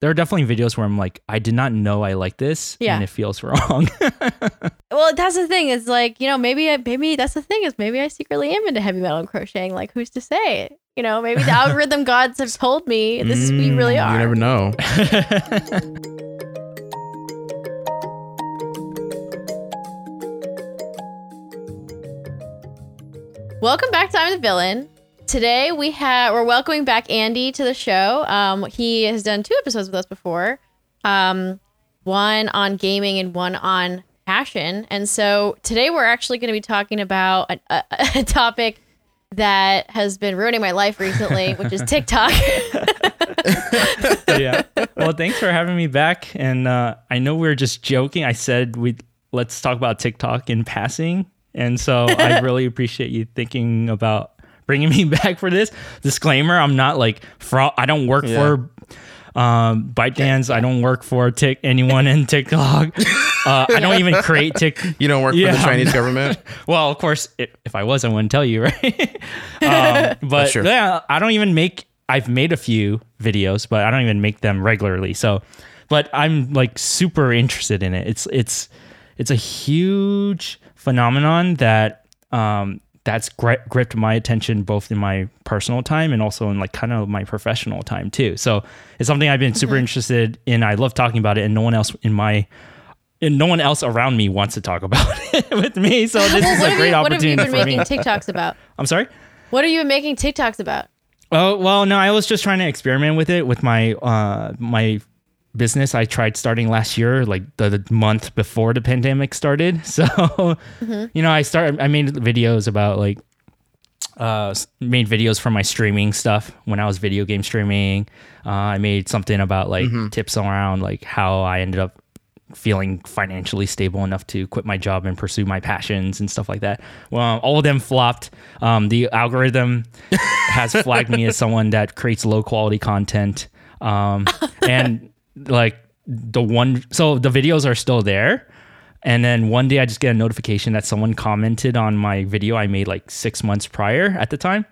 there are definitely videos where I'm like, I did not know I like this, Yeah. and it feels wrong. Well, that's the thing. Is like you know maybe I, maybe that's the thing is maybe I secretly am into heavy metal and crocheting. Like who's to say? You know, maybe the algorithm gods have told me this is who you really Mm, are. You never know. Welcome back to I'm the Villain. Today we have we're welcoming back Andy to the show. Um, he has done two episodes with us before, um, one on gaming and one on passion. And so today we're actually going to be talking about a, a, a topic that has been ruining my life recently, which is TikTok. yeah. Well, thanks for having me back. And uh, I know we are just joking. I said we let's talk about TikTok in passing, and so I really appreciate you thinking about bringing me back for this. Disclaimer: I'm not like from. I don't work Yeah. for um ByteDance. I don't work for Tik anyone in TikTok. Uh, I don't even create Tik. You don't work Yeah, for the Chinese government. Well, of course, if, if I was, I wouldn't tell you, right? um, but true. yeah, I don't even make. I've made a few videos, but I don't even make them regularly. So, but I'm like super interested in it. It's it's it's a huge phenomenon that um that's gri- gripped my attention both in my personal time and also in like kind of my professional time too. So it's something I've been super interested in. I love talking about it, and no one else in my and no one else around me wants to talk about it with me. So this is a great you, what have you opportunity been for me. making TikToks about? I'm sorry. What have you making TikToks about? Oh well, no, I was just trying to experiment with it with my uh my business. I tried starting last year, like the, the month before the pandemic started. So, you know, I started. I made videos about like uh made videos for my streaming stuff when I was video game streaming. Uh, I made something about like tips around like how I ended up feeling financially stable enough to quit my job and pursue my passions and stuff like that. Well, all of them flopped. Um, the algorithm has flagged me as someone that creates low quality content. Um, and like the one, so the videos are still there. And then one day I just get a notification that someone commented on my video I made like six months prior at the time.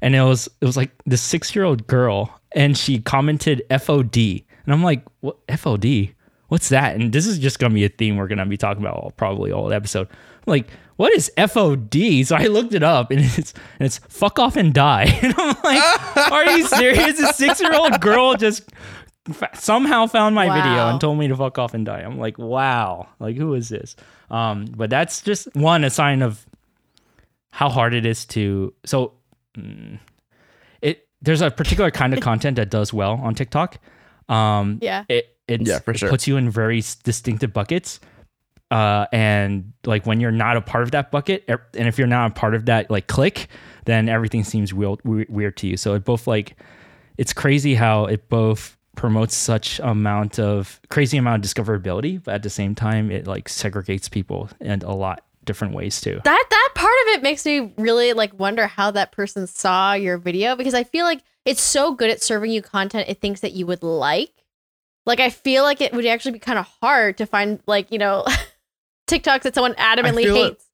And it was it was like this six year old girl and she commented FOD. And I'm like, what FOD? What's that? And this is just gonna be a theme we're gonna be talking about all, probably all episode. I'm like, what is FOD? So I looked it up and it's and it's fuck off and die. And I'm like, are you serious? A six year old girl just somehow found my video and told me to fuck off and die. I'm like, wow, like who is this? Um, but that's just one a sign of how hard it is to. So, mm, it there's a particular kind of content that does well on TikTok. Um, Yeah. it Yeah, for it sure. puts you in very distinctive buckets. Uh, and like when you're not a part of that bucket, er- and if you're not a part of that like click, then everything seems weird, weird to you. So it both like it's crazy how it both promotes such amount of crazy amount of discoverability, but at the same time it like segregates people in a lot different ways too. that that part of it makes me really like wonder how that person saw your video because I feel like it's so good at serving you content it thinks that you would like. Like I feel like it would actually be kind of hard to find like, you know, TikToks that someone adamantly feel it- hates.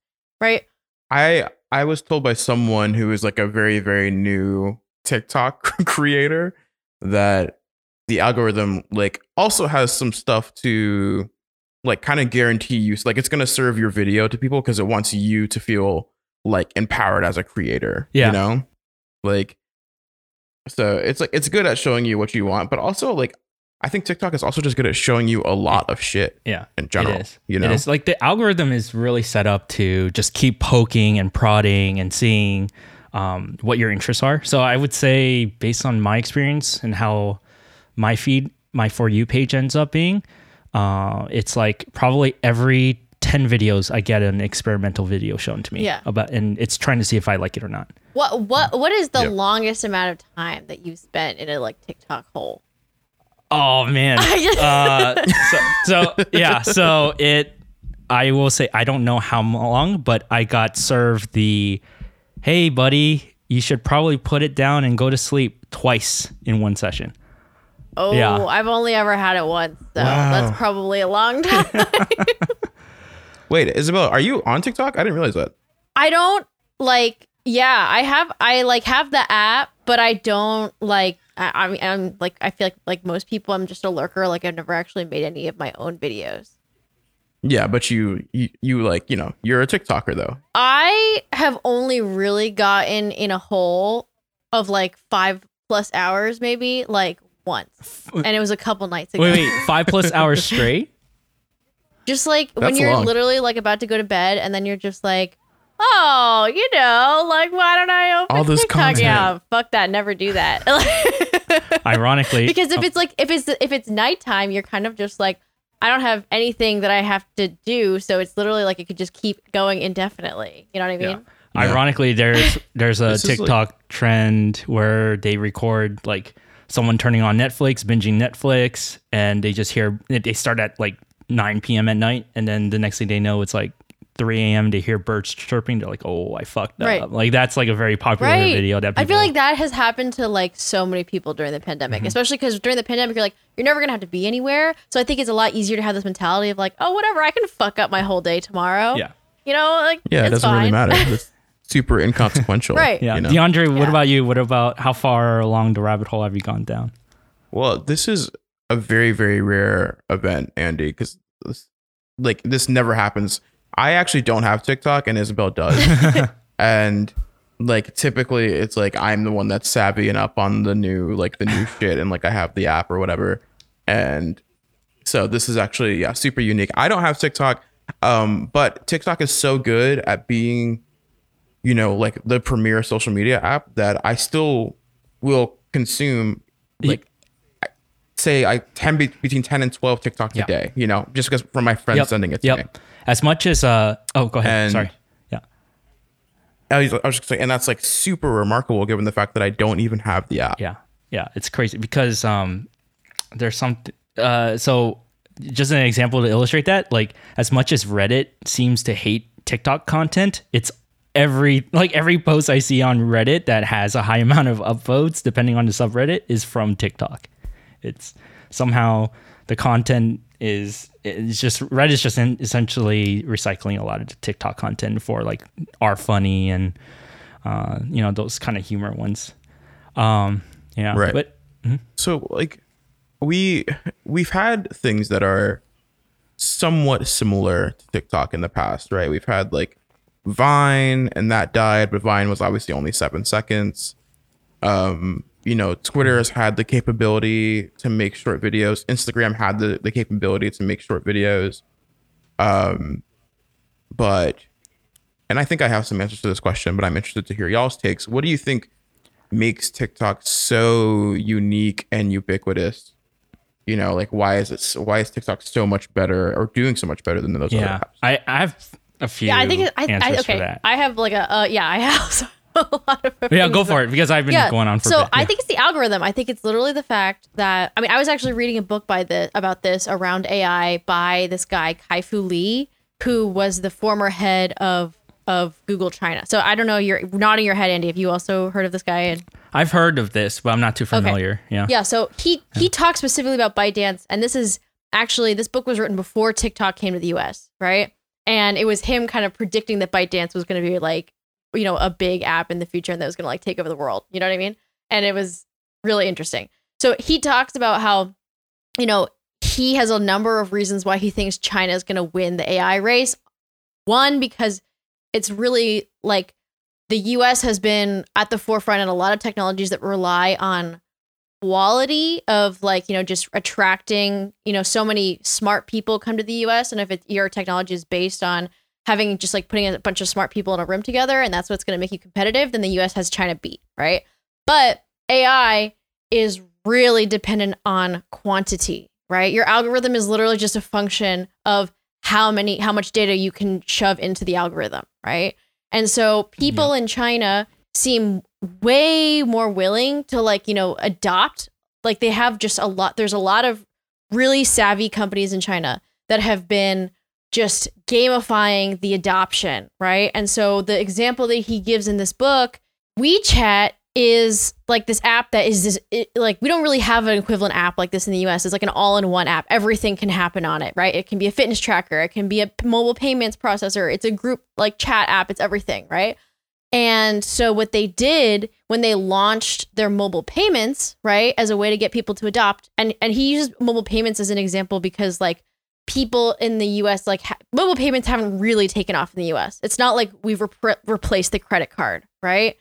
Right? I I was told by someone who is like a very very new TikTok creator that the algorithm like also has some stuff to like kind of guarantee you like it's going to serve your video to people because it wants you to feel like empowered as a creator Yeah. you know like so it's like it's good at showing you what you want but also like i think tiktok is also just good at showing you a lot of shit Yeah. in general It is. you know It is like the algorithm is really set up to just keep poking and prodding and seeing um, what your interests are. So I would say, based on my experience and how my feed, my for you page ends up being, uh, it's like probably every ten videos I get an experimental video shown to me. Yeah. About and it's trying to see if I like it or not. What what what is the Yep. longest amount of time that you spent in a like TikTok hole? Oh man. Uh, so, so yeah, so it. I will say I don't know how long, but I got served the, hey buddy, you should probably put it down and go to sleep twice in one session. Oh, Yeah. I've only ever had it once, so Wow. that's probably a long time. wait isabel are you on tiktok i didn't realize that I don't like Yeah, I have. I like have the app, but I don't like. I, I mean, I'm like. I feel like like most people, I'm just a lurker. Like I've never actually made any of my own videos. Yeah, but you, you you like you know you're a TikToker though. I have only really gotten in a hole of like five plus hours, maybe like once, and it was a couple nights ago. Wait, wait, five plus hours straight. Just like when That's you're long. literally like about to go to bed, and then you're just like, oh, you know, like why don't I open All this TikTok? content. Yeah, fuck that, never do that. Ironically, because if oh. it's like if it's if it's nighttime, you're kind of just like I don't have anything that I have to do, so it's literally like it could just keep going indefinitely. You know what I mean? Yeah. Ironically, there's there's a This is like- TikTok trend where they record like someone turning on Netflix, binging Netflix, and they just hear they start at like 9 p.m. at night, and then the next thing they know, it's like 3 a.m. They hear birds chirping. They're like, "Oh, I fucked Right. up." Like that's like a very popular Right. video that people, I feel like that has happened to like so many people during the Mm-hmm. pandemic, especially because during the pandemic, you're like, you're never gonna have to be anywhere. So I think it's a lot easier to have this mentality of like, oh, whatever, I can fuck up my whole day tomorrow. yeah, You know, like Yeah, it it's doesn't really fine. matter. It's super inconsequential. Right. yeah. You know? DeAndre, what Yeah. about you? What about how far along the rabbit hole have you gone down? Well, this is a very, very rare event, Andy, because like this never happens. I actually don't have TikTok, and Isabel does. and like typically, it's like I'm the one that's savvy and up on the new, like the new shit, and like I have the app or whatever. And so this is actually yeah, super unique. I don't have TikTok, um, but TikTok is so good at being, you know, like the premier social media app that I still will consume like say I 10 between 10 and 12 TikToks Yeah. a day, you know, just because from my friends Yep. sending it to me. As much as uh oh, go ahead. And- Sorry. Yeah. I was, I was just saying, and that's like super remarkable given the fact that I don't even have the app. Yeah, yeah, it's crazy because um, there's some. Uh, so just an example to illustrate that, like as much as Reddit seems to hate TikTok content, it's every like every post I see on Reddit that has a high amount of upvotes, depending on the subreddit, is from TikTok. It's somehow the content is it's just Reddit's just in, essentially recycling a lot of the TikTok content for like are funny and uh, you know those kind of humor ones. Um, yeah, Right. But So like we we've had things that are somewhat similar to TikTok in the past, right? We've had like Vine and that died, but Vine was obviously only seven seconds. Um, you know, Twitter has had the capability to make short videos. Instagram had the, the capability to make short videos. Um, but and I think I have some answers to this question, but I'm interested to hear y'all's takes. What do you think makes TikTok so unique and ubiquitous? You know, like why is it? Why is TikTok so much better or doing so much better than those yeah, other apps? I, I have a few. Yeah, I think I, answers I for okay. that. I have like a uh, yeah, I have a lot of yeah, go for it because I've been going on for. so. I Yeah. think it's the algorithm. I think it's literally the fact that I mean I was actually reading a book by the about this around AI by this guy Kai-Fu Lee, who was the former head of of Google China. So I don't know. You're nodding your head, Andy. Have you also heard of this guy? And I've heard of this, but I'm not too familiar. Yeah. yeah, so he he talks specifically about ByteDance, and this is actually this book was written before TikTok came to the U.S. Right, and it was him kind of predicting that ByteDance was going to be like you know a big app in the future and that was going to like take over the world. You know what I mean? And it was really interesting. So he talks about how you know he has a number of reasons why he thinks China is going to win the AI race. One because it's really like the US has been at the forefront in a lot of technologies that rely on quality of like, you know, just attracting, you know, so many smart people come to the US. And if it, your technology is based on having just like putting a bunch of smart people in a room together and that's what's going to make you competitive, then the US has China beat, right? But AI is really dependent on quantity, right? Your algorithm is literally just a function of how many how much data you can shove into the algorithm, right? And so people in China seem way more willing to like, you know, adopt like they have just a lot there's a lot of really savvy companies in China that have been just gamifying the adoption, right? And so the example that he gives in this book, WeChat is like this app that is this it, like we don't really have an equivalent app like this in the US. It's like an all-in-one app. Everything can happen on it, right? It can be a fitness tracker, it can be a mobile payments processor, it's a group like chat app, it's everything, right? And so what they did when they launched their mobile payments, right, as a way to get people to adopt, and and he uses mobile payments as an example because like people in the U.S. like ha- mobile payments haven't really taken off in the U.S. It's not like we've rep- replaced the credit card, right?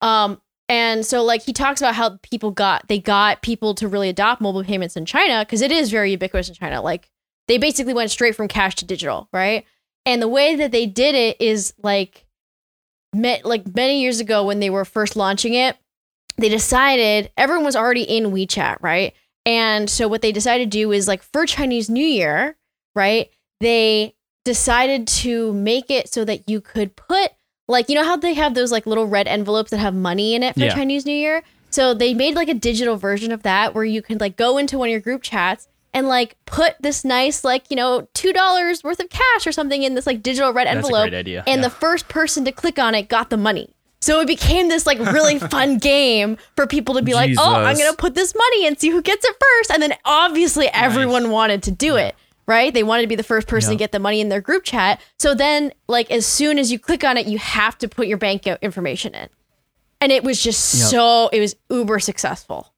Um, and so like he talks about how people got they got people to really adopt mobile payments in China because it is very ubiquitous in China. Like they basically went straight from cash to digital, right? And the way that they did it is like met like many years ago when they were first launching it, they decided everyone was already in WeChat, right? And so what they decided to do is like for Chinese New Year, right? They decided to make it so that you could put like you know how they have those like little red envelopes that have money in it for Yeah. Chinese New Year? So they made like a digital version of that where you can like go into one of your group chats and like put this nice like, you know, $2 worth of cash or something in this like digital red That's envelope and yeah. the first person to click on it got the money. So it became this like really fun game for people to be like, "Oh, I'm going to put this money and see who gets it first. And then obviously everyone wanted to do it, right? They wanted to be the first person to get the money in their group chat. So then like as soon as you click on it, you have to put your bank information in. And it was just Yep. so it was uber successful.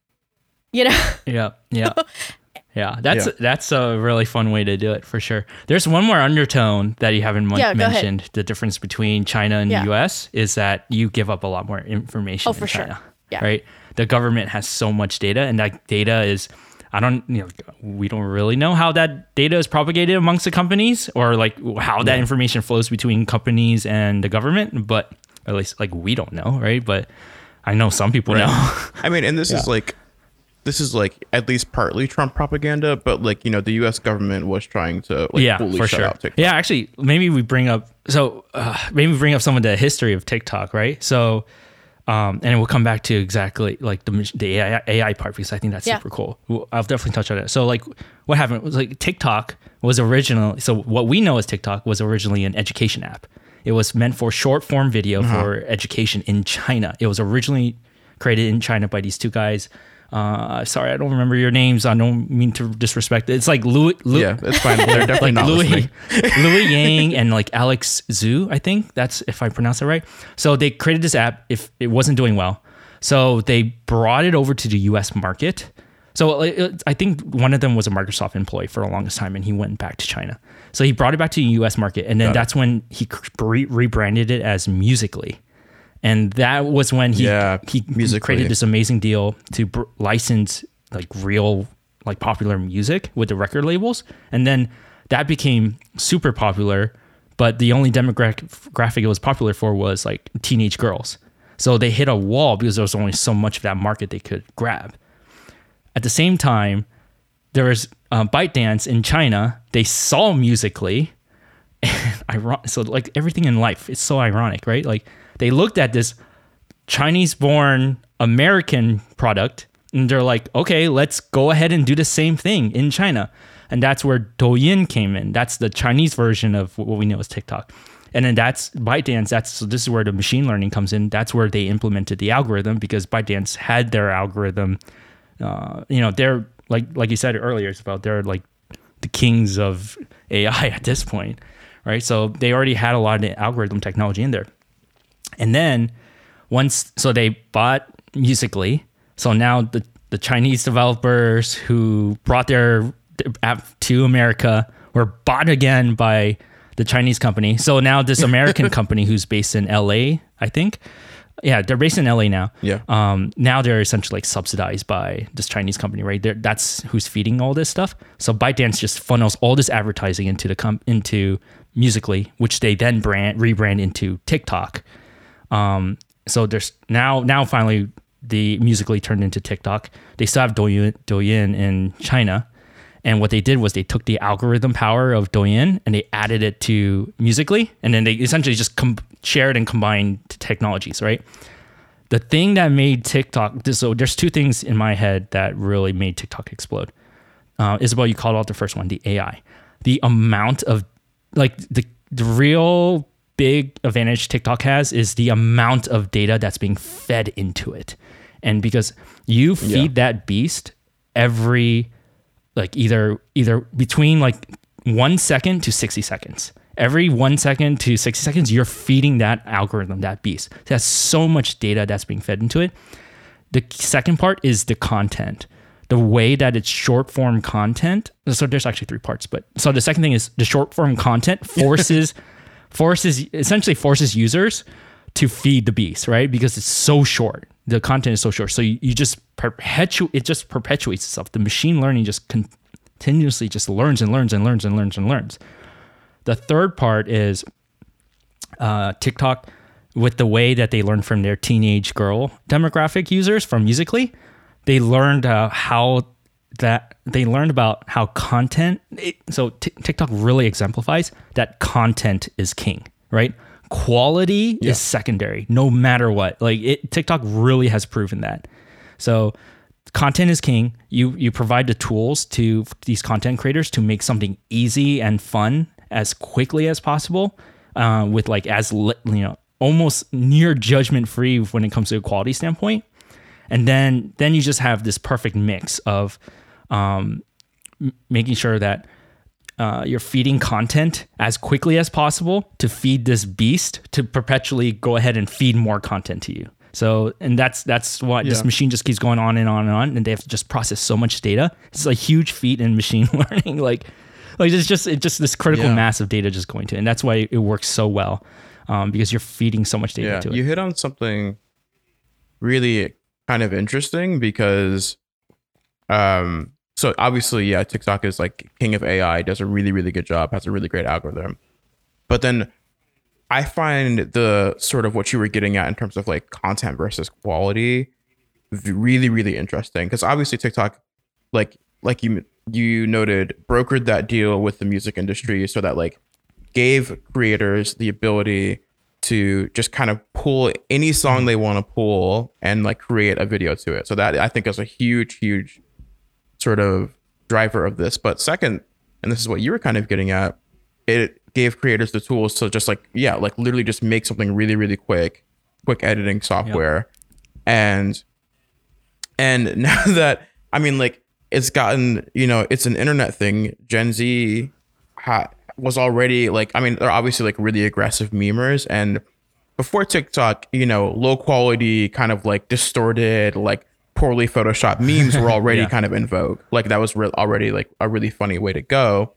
You know? Yeah, yeah, yeah. That's Yeah. that's a really fun way to do it for sure. There's one more undertone that you haven't mon- Yeah, go ahead. mentioned. The difference between China and Yeah. the U.S. is that you give up a lot more information. Oh, in for sure. Yeah. Right. The government has so much data, and that data is. I don't, you know, we don't really know how that data is propagated amongst the companies or like how that information flows between companies and the government, but at least like we don't know, right? But I know some people know. I mean, and this is like, this is like at least partly Trump propaganda, but like you know, the U.S. government was trying to like yeah, fully for shut sure. out TikTok. Yeah, actually, maybe we bring up so uh, maybe we bring up some of the history of TikTok, right? So, um, and we'll come back to exactly like the the AI, AI part because I think that's Yeah. super cool. I'll definitely touch on it. So, like, what happened was like TikTok was original. So, what we know as TikTok was originally an education app. It was meant for short form video for education in China. It was originally created in China by these two guys. Uh, sorry, I don't remember your names. I don't mean to disrespect. It's like Louis. Louis Yeah, it's fine. They're definitely like not Louis. Louis Yang and like Alex Zhu, I think that's if I pronounce it right. So they created this app if it wasn't doing well. So they brought it over to the US market. So it- it- I think one of them was a Microsoft employee for the longest time and he went back to China. So he brought it back to the US market and then Got it. that's when he cr- re- rebranded it as Musical.ly. And that was when he Yeah, he Musical.ly. created this amazing deal to br- license like real like popular music with the record labels. And then that became super popular but the only demographic it was popular for was like teenage girls. So they hit a wall because there was only so much of that market they could grab. At the same time there was uh, ByteDance in China. They saw musical.ly iron- so like everything in life it's so ironic right? Like they looked at this chinese born american product and they're like okay let's go ahead and do the same thing in china and that's where douyin came in that's the chinese version of what we know as tiktok and then that's ByteDance. That's so this is where the machine learning comes in. That's where they implemented the algorithm because ByteDance had their algorithm. Uh, you know, they're like like you said earlier. It's about they're like the kings of AI at this point, right? So they already had a lot of the algorithm technology in there. And then once, so they bought Musical.ly. So now the, the Chinese developers who brought their app to America were bought again by the Chinese company. So now this American company who's based in LA, I think. Yeah, they're based in LA now. Yeah. Um, now they're essentially like subsidized by this Chinese company, right? They're, that's who's feeding all this stuff. So ByteDance just funnels all this advertising into the com- into Musical.ly, which they then brand rebrand into TikTok. Um, so there's now now finally the Musical.ly turned into TikTok. They still have Douyin, Douyin in China. And what they did was they took the algorithm power of Douyin and they added it to Musical.ly, and then they essentially just com- shared and combined technologies, right? The thing that made TikTok so there's two things in my head that really made TikTok explode. Uh, Isabel, you called out the first one, the AI. The amount of like the the real big advantage TikTok has is the amount of data that's being fed into it. And because you feed that beast every like either either between like 1 second to 60 seconds. every one second to 60 seconds, you're feeding that algorithm, that beast. That's so much data that's being fed into it. The second part is the content. The way that it's short form content. So there's actually three parts, but so the second thing is the short form content forces forces essentially forces users to feed the beast, right? Because it's so short. The content is so short. So you, you just perpetuate it just perpetuates itself. The machine learning just continuously just learns and learns and learns and learns and learns. The third part is uh, TikTok with the way that they learn from their teenage girl demographic users from Musical.ly. They learned uh, how that they learned about how content. It, so t- TikTok really exemplifies that content is king, right? Quality yeah. is secondary, no matter what. Like it, TikTok really has proven that. So content is king. You you provide the tools to these content creators to make something easy and fun as quickly as possible, uh, with like as you know almost near judgment free when it comes to a quality standpoint. And then then you just have this perfect mix of um, m- making sure that uh, you're feeding content as quickly as possible to feed this beast to perpetually go ahead and feed more content to you. So, and that's that's what yeah. this machine just keeps going on and on and on, and they have to just process so much data. It's a huge feat in machine learning. like, like it's just it's just this critical yeah. mass of data just going to, and that's why it works so well um, because you're feeding so much data yeah, to it. You hit on something really kind of interesting because, um, so obviously, yeah, TikTok is like king of AI, does a really really good job, has a really great algorithm, but then I find the sort of what you were getting at in terms of like content versus quality really really interesting because obviously TikTok, like like you you noted, brokered that deal with the music industry so that like gave creators the ability to just kind of pull any song they want to pull and like create a video to it. So that I think is a huge, huge sort of driver of this. But second, and this is what you were kind of getting at, it gave creators the tools to just like, yeah, like literally just make something really, really quick, quick editing software. Yep. And and now that I mean like it's gotten, you know, it's an internet thing. Gen Z ha- was already like, I mean, they're obviously like really aggressive memers. And before TikTok, you know, low quality, kind of like distorted, like poorly photoshopped memes were already yeah. kind of in vogue. Like that was re- already like a really funny way to go.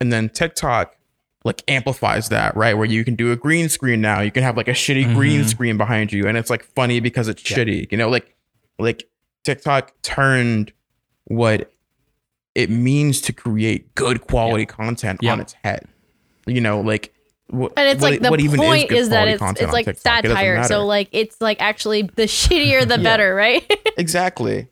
And then TikTok like amplifies that, right? Where you can do a green screen now. You can have like a shitty mm-hmm. green screen behind you and it's like funny because it's yeah. shitty. You know, like like TikTok turned what it means to create good quality yeah. content on its head. You know, like what, and it's like what, the what point is, is that it's it's like satire. So like it's like actually the shittier the yeah. better, right? exactly.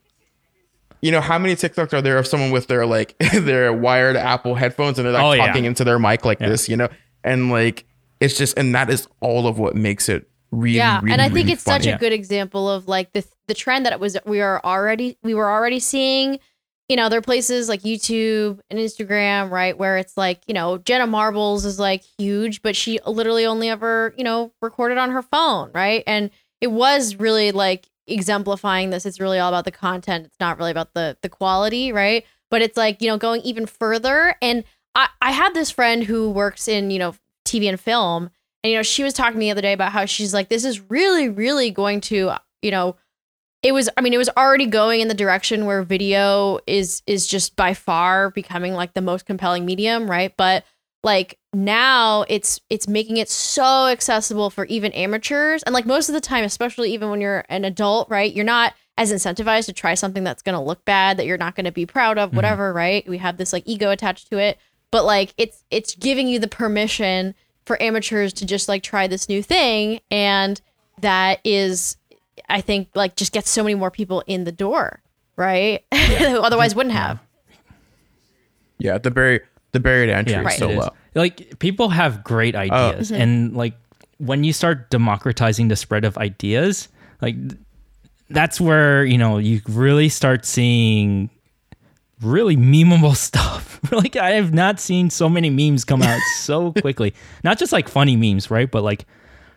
You know how many TikToks are there of someone with their like their wired Apple headphones and they're like oh, talking yeah. into their mic like yeah. this, you know, and like it's just and that is all of what makes it really yeah. Really, and I think really it's funny. such a good example of like the the trend that it was we are already we were already seeing you know, there are places like YouTube and Instagram, right, where it's like, you know, Jenna Marbles is like huge, but she literally only ever, you know, recorded on her phone, right? And it was really like exemplifying this. It's really all about the content. It's not really about the the quality, right? But it's like, you know, going even further. And I, I had this friend who works in, you know, TV and film. And, you know, she was talking to me the other day about how she's like, this is really, really going to, you know, it was i mean it was already going in the direction where video is is just by far becoming like the most compelling medium right? But like now it's it's making it so accessible for even amateurs. And like most of the time especially even when you're an adult right you're not as incentivized to try something that's going to look bad that you're not going to be proud of mm-hmm. whatever right? We have this like ego attached to it. But like it's it's giving you the permission for amateurs to just like try this new thing. And that is I think like just gets so many more people in the door, right? Yeah. Who otherwise wouldn't have. Yeah, the barrier the barrier to entry yeah, is right. so low. Like people have great oh. ideas, oh. and like when you start democratizing the spread of ideas, like that's where you know you really start seeing really memeable stuff. like I have not seen so many memes come out so quickly. Not just like funny memes, right? But like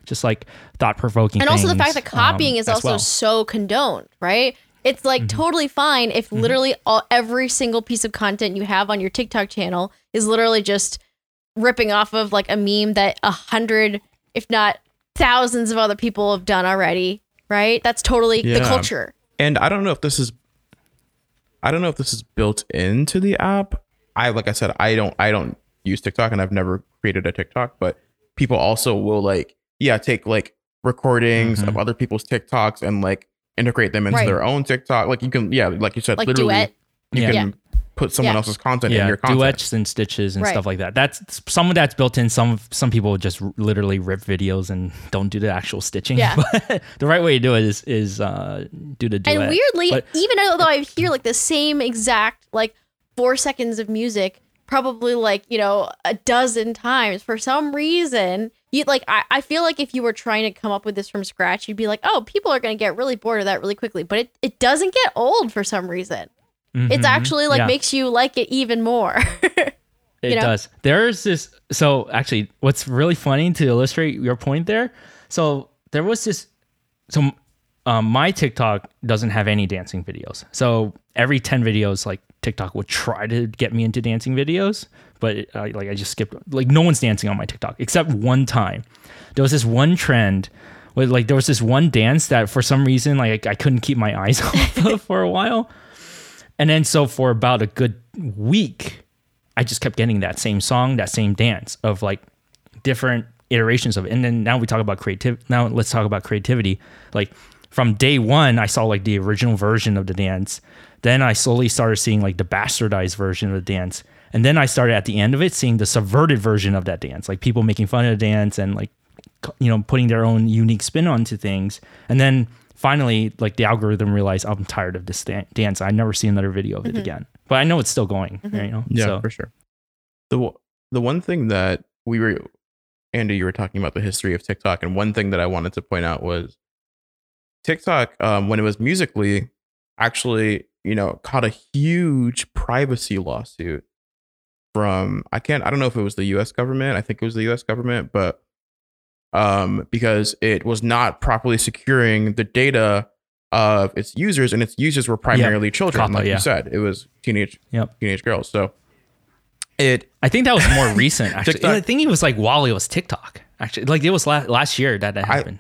just like thought provoking. And also the fact that copying um, is also well. so condoned, right? It's like mm-hmm. totally fine if mm-hmm. literally all every single piece of content you have on your TikTok channel is literally just ripping off of like a meme that a hundred, if not thousands of other people have done already, right? That's totally the culture. And I don't know if this is I don't know if this is built into the app. I like I said, I don't I don't use TikTok and I've never created a TikTok, but people also will like, yeah, take like recordings of other people's TikToks and like integrate them into Right. their own TikTok. Like you can yeah, like you said, Like literally duet. you Yeah. can put someone Yeah. else's content in your content. duets and stitches and Right. stuff like that. That's some of that's built in. Some some people just r- literally rip videos and don't do the actual stitching. Yeah. But the right way to do it is is uh, do the duet. And weirdly, But- even though I hear like the same exact like four seconds of music, probably like you know a dozen times, for some reason, you like I, I feel like if you were trying to come up with this from scratch, you'd be like, oh, people are gonna get really bored of that really quickly. But it it doesn't get old for some reason. It's Mhm. actually like Yeah. makes you like it even more. It know? does. There's this. So actually, what's really funny to illustrate your point there. So there was this. So um, my TikTok doesn't have any dancing videos. So every ten videos, like TikTok would try to get me into dancing videos, but uh, like I just skipped. Like no one's dancing on my TikTok except one time. There was this one trend. With like there was this one dance that for some reason like I couldn't keep my eyes off of for a while. And then so for about a good week, I just kept getting that same song, that same dance of like different iterations of it. And then now we talk about creativity. Now let's talk about creativity. Like from day one, I saw like the original version of the dance. Then I slowly started seeing like the bastardized version of the dance. And then I started at the end of it seeing the subverted version of that dance, like people making fun of the dance and like, you know, putting their own unique spin onto things. And then finally, like the algorithm realized I'm tired of this dan- dance. I never see another video of it again. But I know it's still going. You know, Yeah, So- for sure. The w- the one thing that we were, Andy, you were talking about the history of TikTok, and one thing that I wanted to point out was TikTok, um, when it was musical.ly, actually, you know, caught a huge privacy lawsuit from I can't I don't know if it was the U.S. government. I think it was the U.S. government, but um, because it was not properly securing the data of its users, and its users were primarily children, COPPA, like yeah. you said. It was teenage Yep. teenage girls. So it I think that was more recent. Actually, I think it was like while it was TikTok. Actually, like it was la- last year that that I- happened.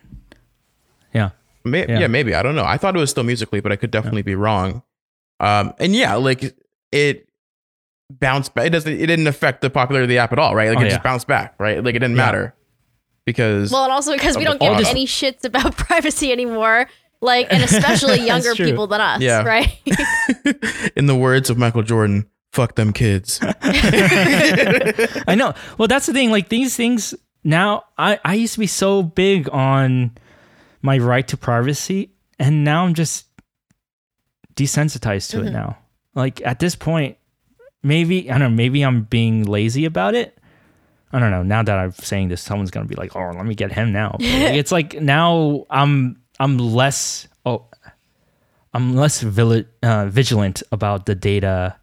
yeah, may, yeah. Yeah. maybe I don't know. I thought it was still musical.ly, but I could definitely be wrong. Um, and yeah, like it bounced back. It doesn't. It didn't affect the popularity of the app at all, right? Like Oh, it yeah. just bounced back, right? Like it didn't Yeah. matter because well, and also because we don't give any shits about privacy anymore. Like, and especially younger people than us, Yeah. right? in the words of Michael Jordan, "Fuck them kids." I know. Well, that's the thing. Like these things now, I I used to be so big on my right to privacy, and now I'm just desensitized to it now. Like at this point, maybe I don't know. Maybe I'm being lazy about it. I don't know. Now that I'm saying this, someone's gonna be like, "Oh, let me get him now." Like, it's like now I'm I'm less oh I'm less vili- uh, vigilant about the data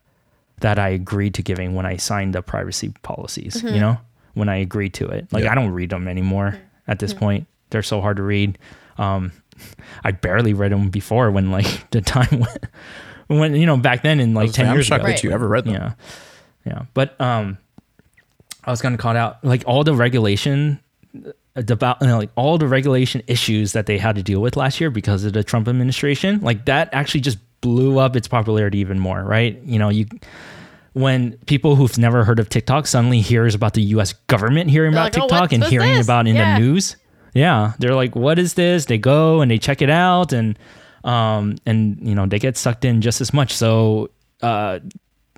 that I agreed to giving when I signed the privacy policies. You know, when I agreed to it. Like Yeah. I don't read them anymore at this point. They're so hard to read. Um, I barely read them before when like the time went when you know back then in like ten years, I'm years shocked ago. that you ever read them. Yeah. Yeah. But um I was gonna call out like all the regulation uh, about you know, like all the regulation issues that they had to deal with last year because of the Trump administration, like that actually just blew up its popularity even more, right? You know, you when people who've never heard of TikTok suddenly hears about the US government hearing They're about like, "Oh, TikTok what's- and hearing this?" about it in Yeah. the news. Yeah. They're like, what is this? They go and they check it out and um and you know, they get sucked in just as much. So uh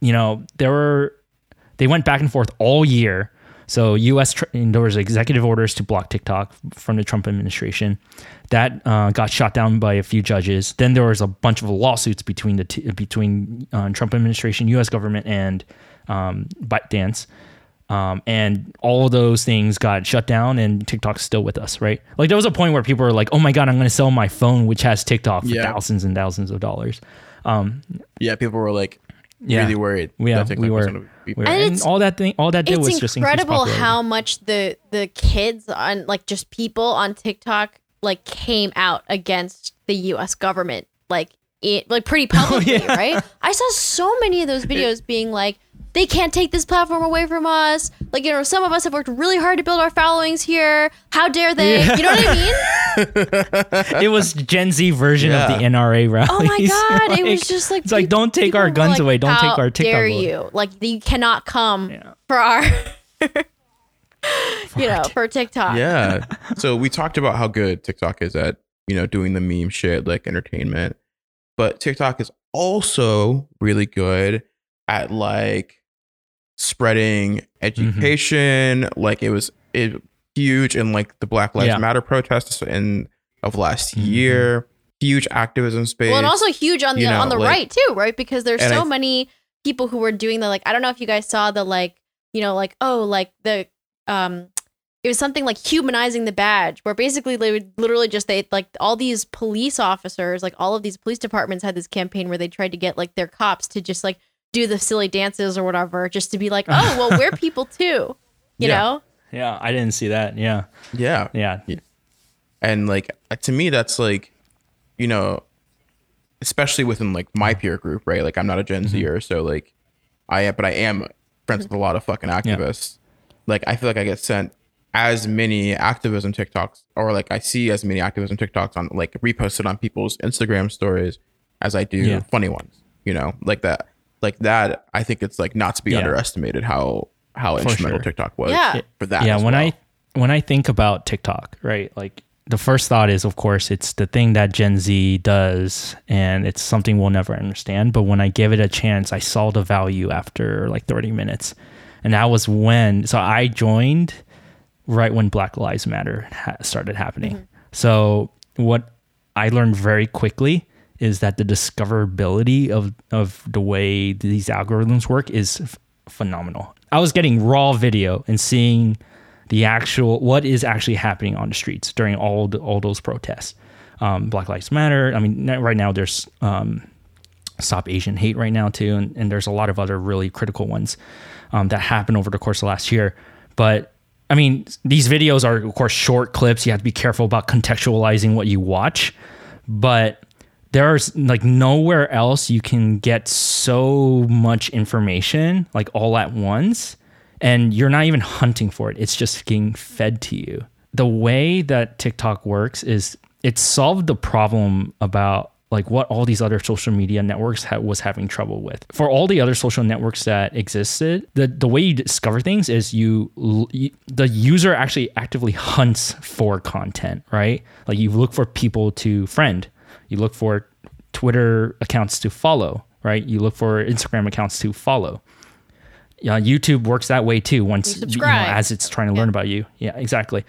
you know, there were they went back and forth all year. So U.S. There was executive orders to block TikTok from the Trump administration. That uh, got shot down by a few judges. Then there was a bunch of lawsuits between the t- between uh, Trump administration, U.S. government, and um, ByteDance. Um, and all of those things got shut down, and TikTok's still with us, right? Like there was a point where people were like, "Oh my god, I'm going to sell my phone, which has TikTok, for Yeah. thousands and thousands of dollars." Um, Yeah, people were like Yeah. really worried. Yeah, that we were. gonna we were- And and, all that thing, all that did was it's just incredible how much the the kids on like just people on TikTok like came out against the U.S. government like it like pretty publicly, Oh, yeah. right? I saw so many of those videos being like, they can't take this platform away from us. Like, you know, some of us have worked really hard to build our followings here. How dare they? Yeah. You know what I mean? it was Gen Z version Yeah. of the NRA rallies. Oh my god, it was just like it's like, don't take our guns like, away, don't take our TikTok dare away." you? Like you cannot come Yeah. for our you know, for TikTok. yeah. So we talked about how good TikTok is at, you know, doing the meme shit like entertainment. But TikTok is also really good at like spreading education. Like it was it huge in like the Black Lives Yeah. Matter protests in of last Mhm. year. Huge activism space. Well, and also huge on the you know, on the like- right too, right? Because there's so I- many people who were doing the like. I don't know if you guys saw the like, you know, like oh, like the um, it was something like humanizing the badge, where basically they would literally just they like all these police officers, like all of these police departments had this campaign where they tried to get like their cops to just like do the silly dances or whatever, just to be like, oh, well, we're people too, you Yeah. know? Yeah, I didn't see that. Yeah, yeah. yeah, and like to me that's like you know especially within like my peer group right like i'm not a gen Mm-hmm. zer so like i am but i am friends with a lot of fucking activists like i feel like i get sent as many activism tiktoks or like i see as many activism tiktoks on like reposted on people's instagram stories as i do Yeah. funny ones you know like that like that i think it's like not to be Yeah. underestimated how how instrumental sure. tiktok was Yeah. for that yeah as when well. i when i think about tiktok right like the first thought is of course it's the thing that gen z does and it's something we'll never understand but when i give it a chance i saw the value after like 30 minutes and that was when so i joined right when black lives matter ha- started happening mm-hmm. so what i learned very quickly is that the discoverability of of the way these algorithms work is f- phenomenal. I was getting raw video and seeing the actual what is actually happening on the streets during all the, all those protests. Um, black lives matter i mean right now there's um, stop asian hate right now too and, and there's a lot of other really critical ones um, that happened over the course of last year. But i mean these videos are of course short clips. You have to be careful about contextualizing what you watch. But there's like nowhere else you can get so much information like all at once and you're not even hunting for it. It's just getting fed to you. The way that tiktok works is it solved the problem about like what all these other social media networks ha- was having trouble with. For all the other social networks that existed the, the way you discover things is you, you the user actually actively hunts for content right? Like you look for people to friend you look for twitter accounts to follow right you look for instagram accounts to follow yeah, YouTube works that way too. Once You you know, as it's trying to learn about you. Yeah, exactly.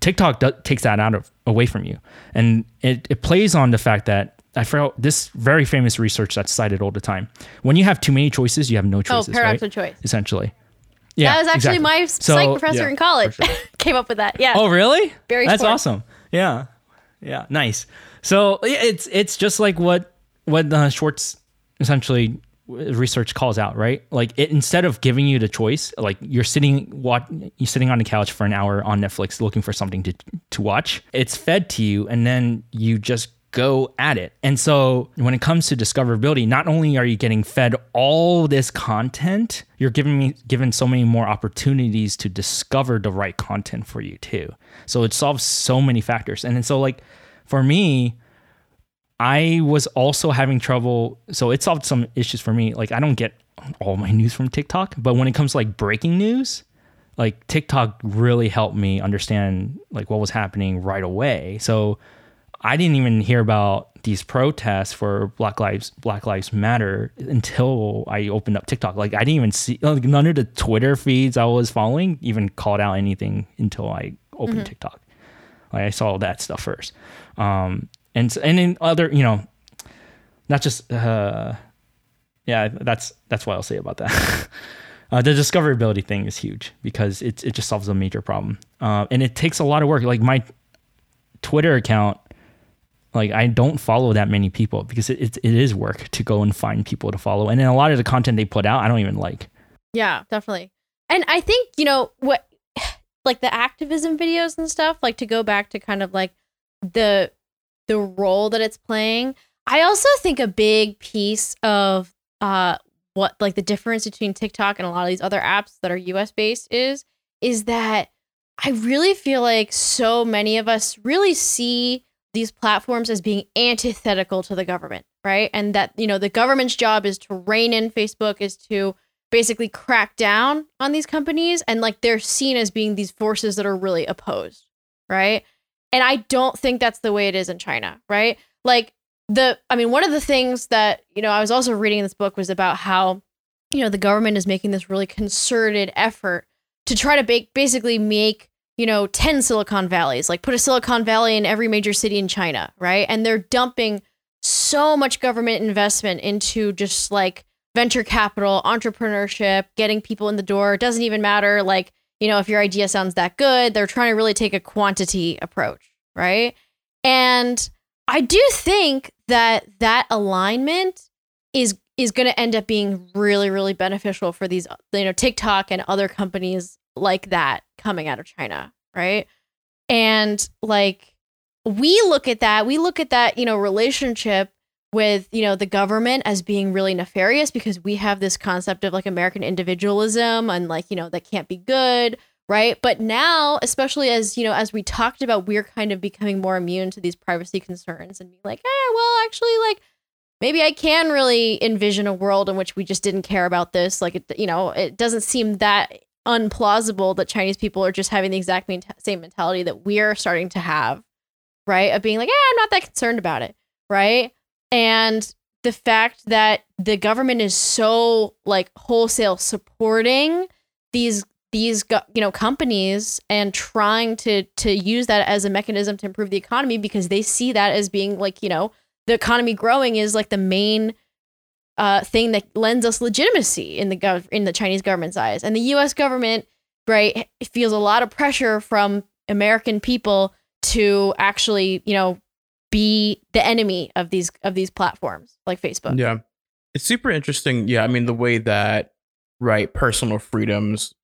TikTok do- takes that out of away from you, and it, it plays on the fact that I forgot this very famous research that's cited all the time. When you have too many choices, you have no oh, choices. Oh, paradox right? of choice. Essentially. Yeah, that was actually exactly. my So- psych professor yeah, in college. sure. Came up with that. Yeah. Oh, really? Very That's smart. awesome. Yeah, yeah, nice. So it's it's just like what what uh, Schwartz essentially research calls out, right? Like it instead of giving you the choice, like you're sitting what you're sitting on the couch for an hour on Netflix looking for something to to watch. It's fed to you, and then you just go at it. And so when it comes to discoverability, not only are you getting fed all this content, you're giving me given so many more opportunities to discover the right content for you too. So it solves so many factors. And then so like for me, I was also having trouble. So it solved some issues for me. Like I don't get all my news from TikTok, but when it comes to like breaking news, like TikTok really helped me understand like what was happening right away. So I didn't even hear about these protests for Black Lives Black Lives Matter until I opened up TikTok. Like I didn't even see like none of the Twitter feeds I was following even called out anything until I opened TikTok. Like I saw that stuff first. Um and and in other, you know, not just uh yeah, that's that's what I'll say about that. Uh, the discoverability thing is huge because it it just solves a major problem, uh, and it takes a lot of work. Like my Twitter account, like I don't follow that many people because it, it, it is work to go and find people to follow, and then a lot of the content they put out, I don't even like. Yeah, definitely. And I think, you know, what like the activism videos and stuff, like to go back to kind of like the the role that it's playing. I also think a big piece of uh what like the difference between TikTok and a lot of these other apps that are US based is is that I really feel like so many of us really see these platforms as being antithetical to the government, right? And that, you know, the government's job is to rein in Facebook, is to basically crack down on these companies. And like they're seen as being these forces that are really opposed, right? And I don't think that's the way it is in China, right? Like the, I mean, one of the things that, you know, I was also reading in this book was about how, you know, the government is making this really concerted effort to try to ba- basically make you know, 10 Silicon Valleys, like put a Silicon Valley in every major city in China, right? And they're dumping so much government investment into just like venture capital, entrepreneurship, getting people in the door. It doesn't even matter, like, you know, if your idea sounds that good. They're trying to really take a quantity approach, right? And I do think that that alignment is is going to end up being really really beneficial for these you know TikTok and other companies like that coming out of China, right? And like we look at that, we look at that, you know, relationship with, you know, the government as being really nefarious because we have this concept of like American individualism and like, you know, that can't be good, right? But now, especially as, you know, as we talked about, we're kind of becoming more immune to these privacy concerns and be like, eh, well, actually, like, maybe I can really envision a world in which we just didn't care about this. Like, it, you know, it doesn't seem that unplausible that Chinese people are just having the exact same mentality that we're starting to have, right? Of being like, yeah, I'm not that concerned about it, right? And the fact that the government is so like wholesale supporting these these you know companies and trying to to use that as a mechanism to improve the economy because they see that as being like you know the economy growing is like the main uh, thing that lends us legitimacy in the gov- in the Chinese government's eyes. And the U.S. government, right, feels a lot of pressure from American people to actually, you know, be the enemy of these of these platforms like Facebook. Yeah, it's super interesting. Yeah, I mean the way that right personal freedoms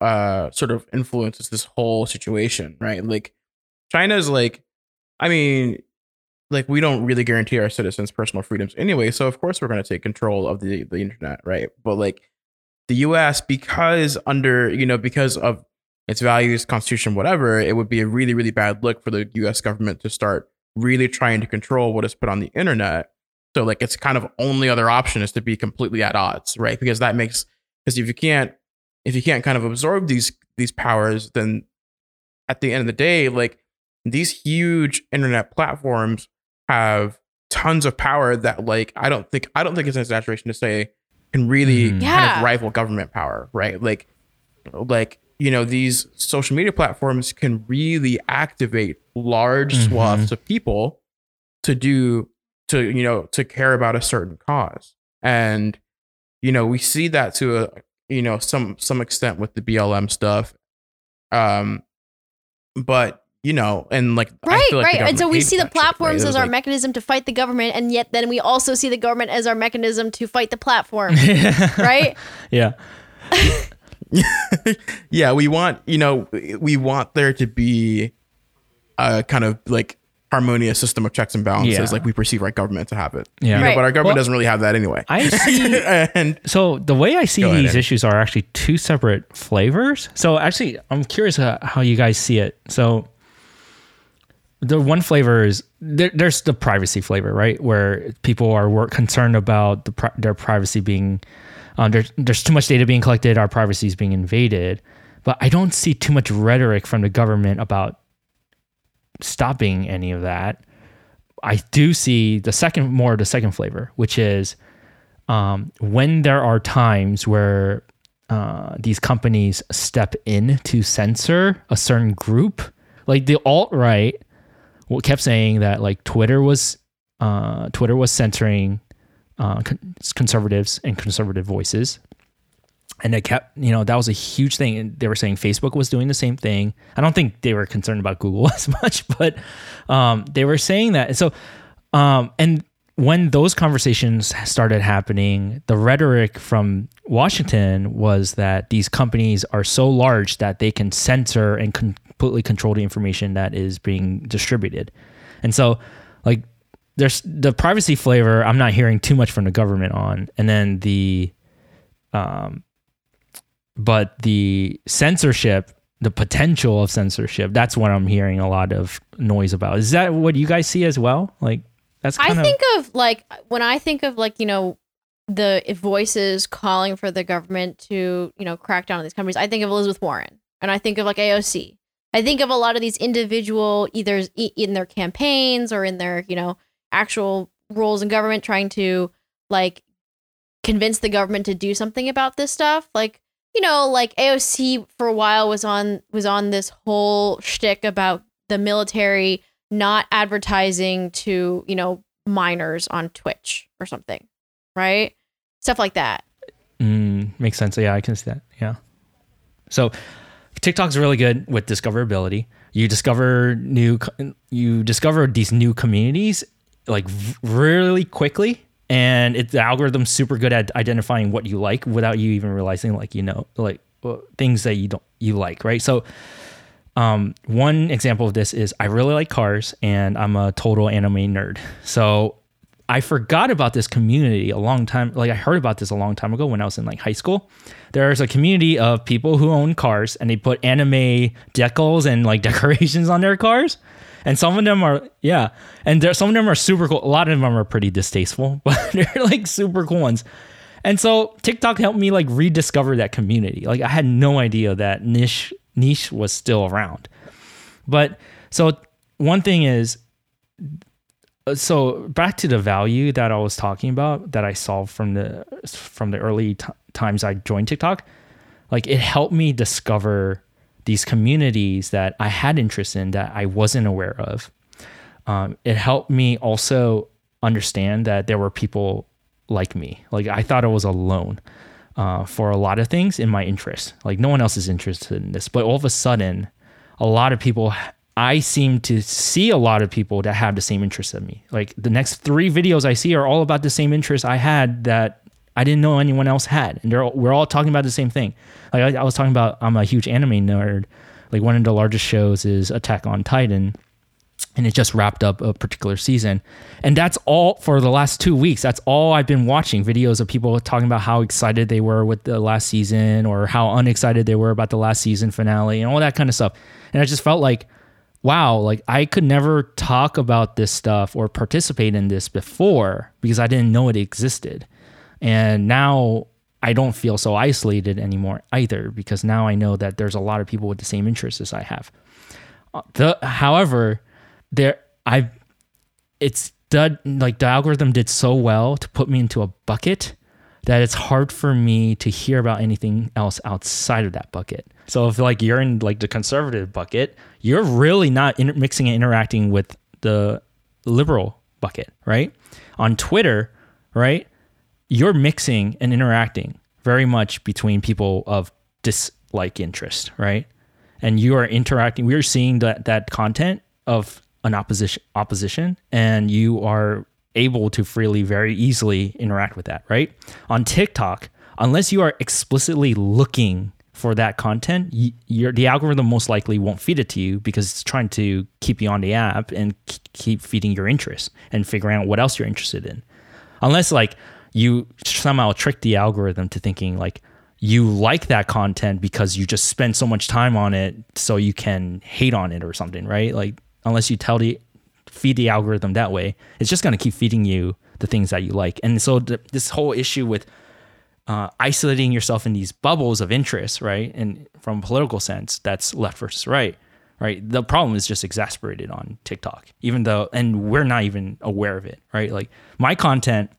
uh sort of influences this whole situation, right? Like China's like, I mean, like we don't really guarantee our citizens personal freedoms anyway so of course we're going to take control of the the internet right? But like the US because under you know because of its values constitution whatever it would be a really really bad look for the US government to start really trying to control what is put on the internet. So like it's kind of only other option is to be completely at odds right? Because that makes because if you can't if you can't kind of absorb these these powers then at the end of the day like these huge internet platforms have tons of power that like I don't think I don't think it's an exaggeration to say can really mm. kind of rival government power, right? Like like you know these social media platforms can really activate large mm-hmm. swaths of people to do to you know to care about a certain cause and you know we see that to a you know some some extent with the blm stuff um but you know, and like right, like right, and so we see the platforms shit, right? as our like, mechanism to fight the government, and yet then we also see the government as our mechanism to fight the platform, right? Yeah. yeah, we want you know we want there to be a kind of like harmonious system of checks and balances yeah. like we perceive our government to have it. Yeah. You know, right. But our government well, doesn't really have that anyway. I see. and so the way I see these ahead, issues are actually two separate flavors. So actually, I'm curious uh, how you guys see it. So the one flavor is there, there's the privacy flavor, right? Where people are concerned about the, their privacy being uh, there's there's too much data being collected, our privacy is being invaded. But I don't see too much rhetoric from the government about stopping any of that. I do see the second more the second flavor, which is um, when there are times where uh, these companies step in to censor a certain group, like the alt right kept saying that like Twitter was uh, Twitter was censoring uh, con- conservatives and conservative voices. And they kept, you know, that was a huge thing. And they were saying Facebook was doing the same thing. I don't think they were concerned about Google as much, but um, they were saying that. And so, um, and when those conversations started happening, the rhetoric from Washington was that these companies are so large that they can censor and completely control the information that is being distributed. And so, like, there's the privacy flavor, I'm not hearing too much from the government on. And then the Um, but the censorship, the potential of censorship, that's what I'm hearing a lot of noise about. Is that what you guys see as well? Like that's I kind of think of like when I think of like you know the voices calling for the government to you know crack down on these companies. I think of Elizabeth Warren, and I think of like AOC. I think of a lot of these individual either in their campaigns or in their you know actual roles in government trying to like convince the government to do something about this stuff. Like you know, like AOC for a while was on was on this whole shtick about the military not advertising to you know minors on Twitch or something, right? Stuff like that. Mm, makes sense. Yeah, I can see that. Yeah. So TikTok's really good with discoverability. You discover new, you discover these new communities like really quickly, and it, the algorithm's super good at identifying what you like without you even realizing, like you know, like uh, things that you don't you like, right? So. Um, one example of this is I really like cars and I'm a total anime nerd. So I forgot about this community a long time. Like I heard about this a long time ago when I was in like high school. There's a community of people who own cars and they put anime decals and like decorations on their cars. And some of them are yeah, and there some of them are super cool. A lot of them are pretty distasteful, but they're like super cool ones. And so TikTok helped me like rediscover that community. Like I had no idea that niche niche was still around. But so one thing is so back to the value that I was talking about that I saw from the from the early t- times I joined TikTok, like it helped me discover these communities that I had interest in that I wasn't aware of. Um, it helped me also understand that there were people like me. Like I thought I was alone uh, for a lot of things in my interest. Like no one else is interested in this, but all of a sudden, a lot of people. I seem to see a lot of people that have the same interests as me. Like the next three videos I see are all about the same interests I had that I didn't know anyone else had, and all, we're all talking about the same thing. Like I, I was talking about, I'm a huge anime nerd. Like one of the largest shows is Attack on Titan, and it just wrapped up a particular season. And that's all for the last two weeks. That's all I've been watching videos of people talking about how excited they were with the last season or how unexcited they were about the last season finale and all that kind of stuff. And I just felt like, wow, like I could never talk about this stuff or participate in this before because I didn't know it existed. And now I don't feel so isolated anymore either because now I know that there's a lot of people with the same interests as I have. Uh, The however, there I've, it's done like the algorithm did so well to put me into a bucket that it's hard for me to hear about anything else outside of that bucket. So if like you're in like the conservative bucket, you're really not inter- mixing and interacting with the liberal bucket, right? On Twitter, right? You're mixing and interacting very much between people of dislike interest, right? And you are interacting. We are seeing that that content of an opposition opposition, and you are able to freely, very easily interact with that, right? On TikTok, unless you are explicitly looking for that content, y- your the algorithm most likely won't feed it to you because it's trying to keep you on the app and keep feeding your interest and figuring out what else you're interested in. Unless like you somehow trick the algorithm to thinking like you like that content because you just spend so much time on it so you can hate on it or something, right? Like unless you tell the feed the algorithm that way, it's just going to keep feeding you the things that you like. And so th- this whole issue with uh, isolating yourself in these bubbles of interest, right? And from a political sense, that's left versus right, right? The problem is just exasperated on TikTok, even though, and we're not even aware of it, right? Like my content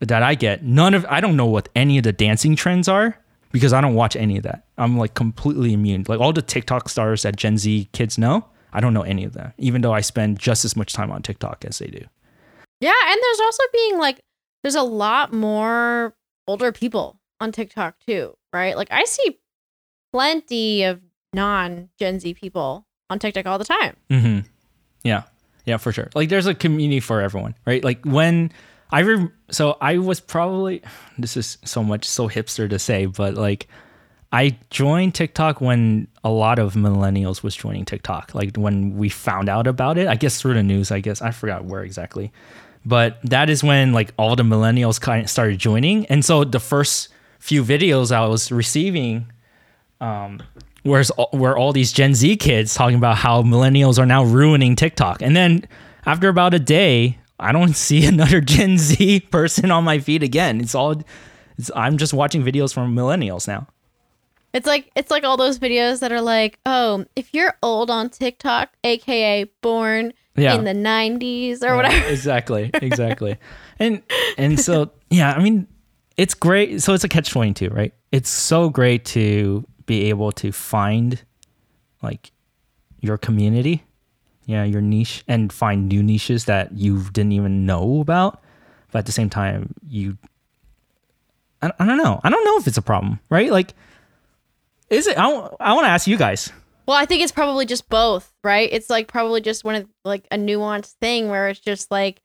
that I get, none of, I don't know what any of the dancing trends are because I don't watch any of that. I'm like completely immune. Like all the TikTok stars that Gen Z kids know, I don't know any of them, even though I spend just as much time on TikTok as they do. Yeah, and there's also being like there's a lot more older people on TikTok too, right? Like I see plenty of non Gen Z people on TikTok all the time. Mm-hmm. Yeah, yeah, for sure. Like, there's a community for everyone, right? Like when I re- so I was probably this is so much so hipster to say, but like I joined TikTok when a lot of millennials was joining TikTok. Like when we found out about it, I guess through the news. I guess I forgot where exactly, but that is when like all the millennials kind of started joining, and so the first few videos I was receiving, um, where's where all these Gen Z kids talking about how millennials are now ruining TikTok, and then after about a day, I don't see another Gen Z person on my feed again. It's all, it's, I'm just watching videos from millennials now. It's like it's like all those videos that are like, oh, if you're old on TikTok, aka born Yeah. in the '90s or Yeah, whatever. exactly, exactly. and and so yeah, I mean, it's great. So it's a catch twenty two, right? It's so great to be able to find like your community, yeah, your niche, and find new niches that you didn't even know about. But at the same time, you, I, I don't know. I don't know if it's a problem, right? Like, is it? I, I want to ask you guys. Well, I think it's probably just both, right? It's like probably just one of like a nuanced thing where it's just like,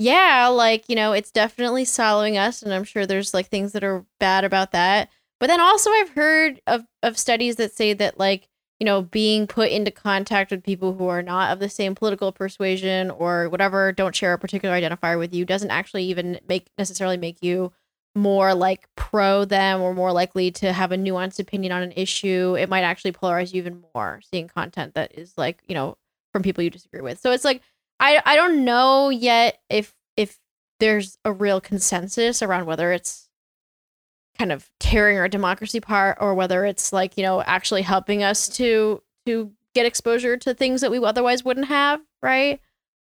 yeah, like, you know, it's definitely following us. And I'm sure there's like things that are bad about that. But then also, I've heard of, of studies that say that, like, you know, being put into contact with people who are not of the same political persuasion or whatever, don't share a particular identifier with you, doesn't actually even make necessarily make you more like pro them or more likely to have a nuanced opinion on an issue, it might actually polarize you even more seeing content that is like, you know, from people you disagree with. So it's like I I don't know yet if if there's a real consensus around whether it's kind of tearing our democracy apart or whether it's like, you know, actually helping us to to get exposure to things that we otherwise wouldn't have, right?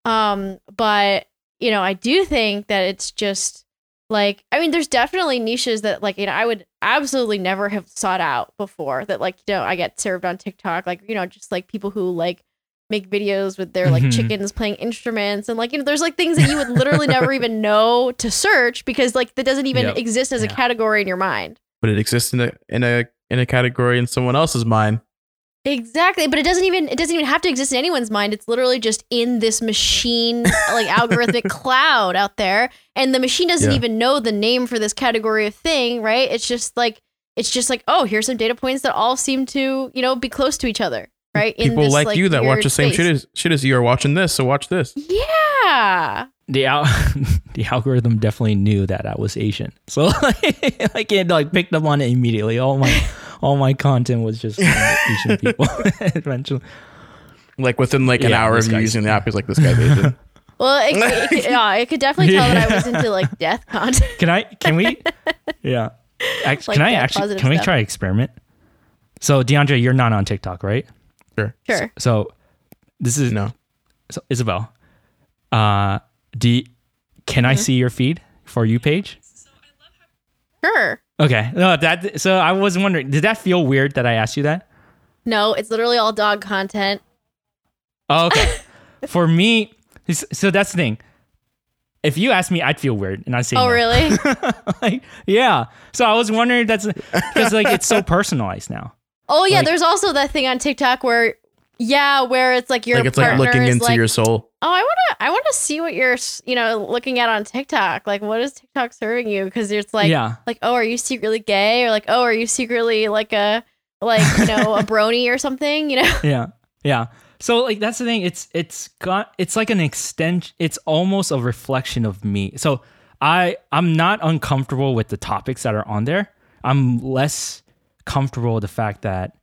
Um but you know, I do think that it's just like i mean there's definitely niches that like you know i would absolutely never have sought out before that like you know i get served on tiktok like you know just like people who like make videos with their like Mhm. chickens playing instruments and like you know there's like things that you would literally never even know to search because like that doesn't even Yep. exist as a category in your mind but it exists in a in a in a category in someone else's mind. Exactly, but it doesn't even it doesn't even have to exist in anyone's mind. It's literally just in this machine like algorithmic cloud out there and the machine doesn't Yeah. even know the name for this category of thing, right? It's just like it's just like, oh, here's some data points that all seem to, you know, be close to each other, right? In People this, like, you that watch the same space. shit as shit as you are watching this, so watch this. Yeah. The al- the algorithm definitely knew that I was Asian, so like it like picked up on it immediately. All my all my content was just from Asian people. Eventually, Like within like an Yeah, hour of you using the app, he's like, this guy's Asian. Well, it, it, could- yeah, it could definitely tell that I was into like death content. can I? Can we? Yeah. Act- Like can I actually? positive Can we stuff. try experiment? So DeAndre, you're not on TikTok, right? Sure. Sure. So this is No. so Isabel. Uh, do you- can I Mm-hmm. see your feed for you page? Sure. Okay. No, that. So I was wondering, did that feel weird that I asked you that? No, it's literally all dog content. Oh, okay. For me, so that's the thing. If you ask me, I'd feel weird, and I'd say, Oh, no. really? like, yeah. So I was wondering, if that's because like it's so personalized now. Oh yeah, Like- there's also that thing on TikTok where yeah, where it's like your like it's like looking into like, your soul. Oh, I want to I want to see what you're, you know, looking at on TikTok. Like what is TikTok serving you cuz it's like yeah. like oh, are you secretly gay or like oh, are you secretly like a like, you know, a brony or something, you know? Yeah. Yeah. So like that's the thing. It's it's got it's like an extension. It's almost a reflection of me. So I I'm not uncomfortable with the topics that are on there. I'm less comfortable with the fact that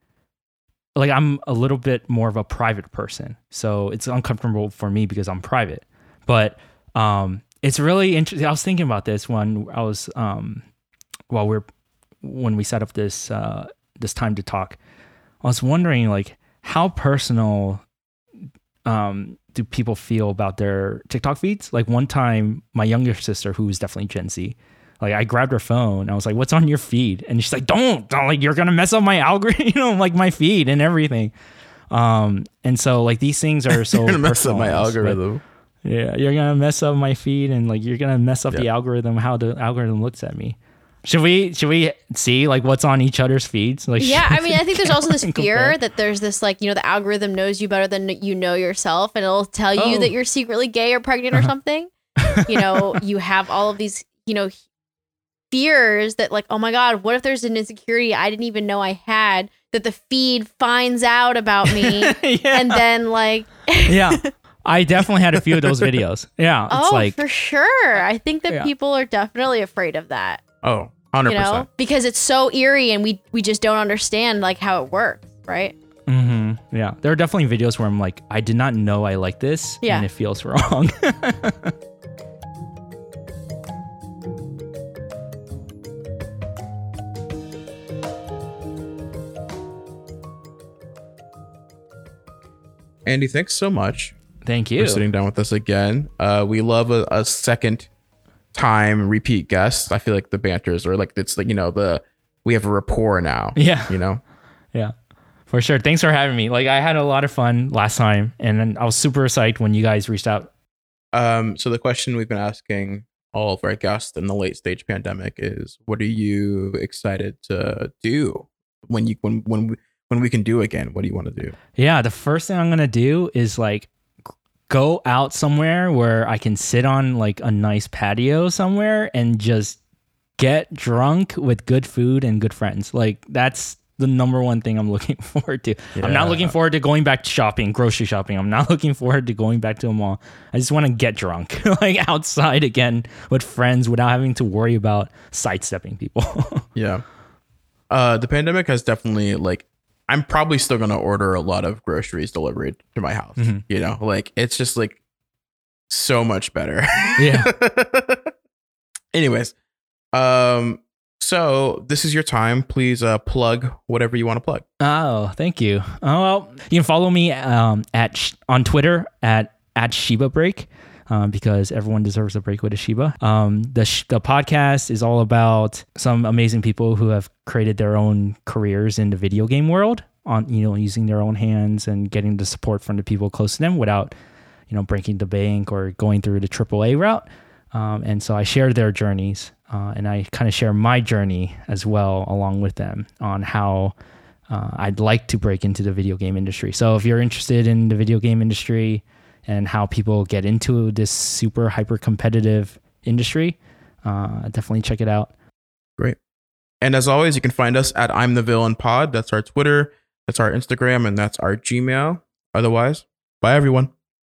like I'm a little bit more of a private person. So it's uncomfortable for me because I'm private. But um it's really interesting. I was thinking about this when I was um while we're when we set up this uh this time to talk. I was wondering like how personal um do people feel about their TikTok feeds? Like one time my younger sister who is definitely Gen Z, like I grabbed her phone and I was like, "What's on your feed?" And she's like, "Don't, don't like you're going to mess up my algorithm, you know, like my feed and everything." Um and so like these things are so You're gonna mess up my personalized, but- algorithm. yeah, you're gonna mess up my feed and like you're gonna mess up the algorithm, how the algorithm looks at me. Should we should we see like what's on each other's feeds? Like Yeah, I mean, I think there's also this fear that there's this like, you know, the algorithm knows you better than you know yourself and it'll tell you Oh. that you're secretly gay or pregnant or something. you know, you have all of these, you know, fears that like, oh my god, what if there's an insecurity I didn't even know I had that the feed finds out about me yeah. and then like yeah. I definitely had a few of those videos. Yeah. It's oh, like for sure. I think that Yeah. people are definitely afraid of that. Oh, Hundred you know, because it's so eerie and we we just don't understand like how it works, right? Mm hmm Yeah, there are definitely videos where I'm like, I did not know I like this, Yeah. and it feels wrong. Andy, thanks so much Thank you. for sitting down with us again. Uh, we love a, a second time repeat guest. I feel like the banters or like it's like you know the we have a rapport now. Yeah. you know. Yeah, for sure. Thanks for having me. Like, I had a lot of fun last time, and then I was super psyched when you guys reached out. Um, so the question we've been asking all of our guests in the late stage pandemic is, what are you excited to do when you when when we, when we can do again? What do you want to do? Yeah, the first thing I'm gonna do is like go out somewhere where I can sit on like a nice patio somewhere and just get drunk with good food and good friends. Like that's the number one thing I'm looking forward to. I'm not looking forward to going back to shopping, grocery shopping. I'm not looking forward to going back to a mall. I just want to get drunk, like outside again with friends without having to worry about sidestepping people. Yeah. Uh, the pandemic has definitely like I'm probably still gonna order a lot of groceries delivered to my house. Mhm. You know, like it's just like so much better. Yeah. Anyways, um, so this is your time. Please uh plug whatever you want to plug. Oh, thank you. Oh, well, you can follow me um, at sh- on Twitter at at Shiba Break. Um, because everyone deserves a break with a Shiba. Um, the sh- the podcast is all about some amazing people who have created their own careers in the video game world on you know using their own hands and getting the support from the people close to them without you know breaking the bank or going through the AAA route. Um, and so I share their journeys, uh, and I kind of share my journey as well along with them on how uh, I'd like to break into the video game industry. So if you're interested in the video game industry and how people get into this super hyper competitive industry, uh, definitely check it out. Great. And as always, you can find us at I'm the Villain Pod. That's our Twitter, that's our Instagram, and that's our Gmail. Otherwise, bye everyone.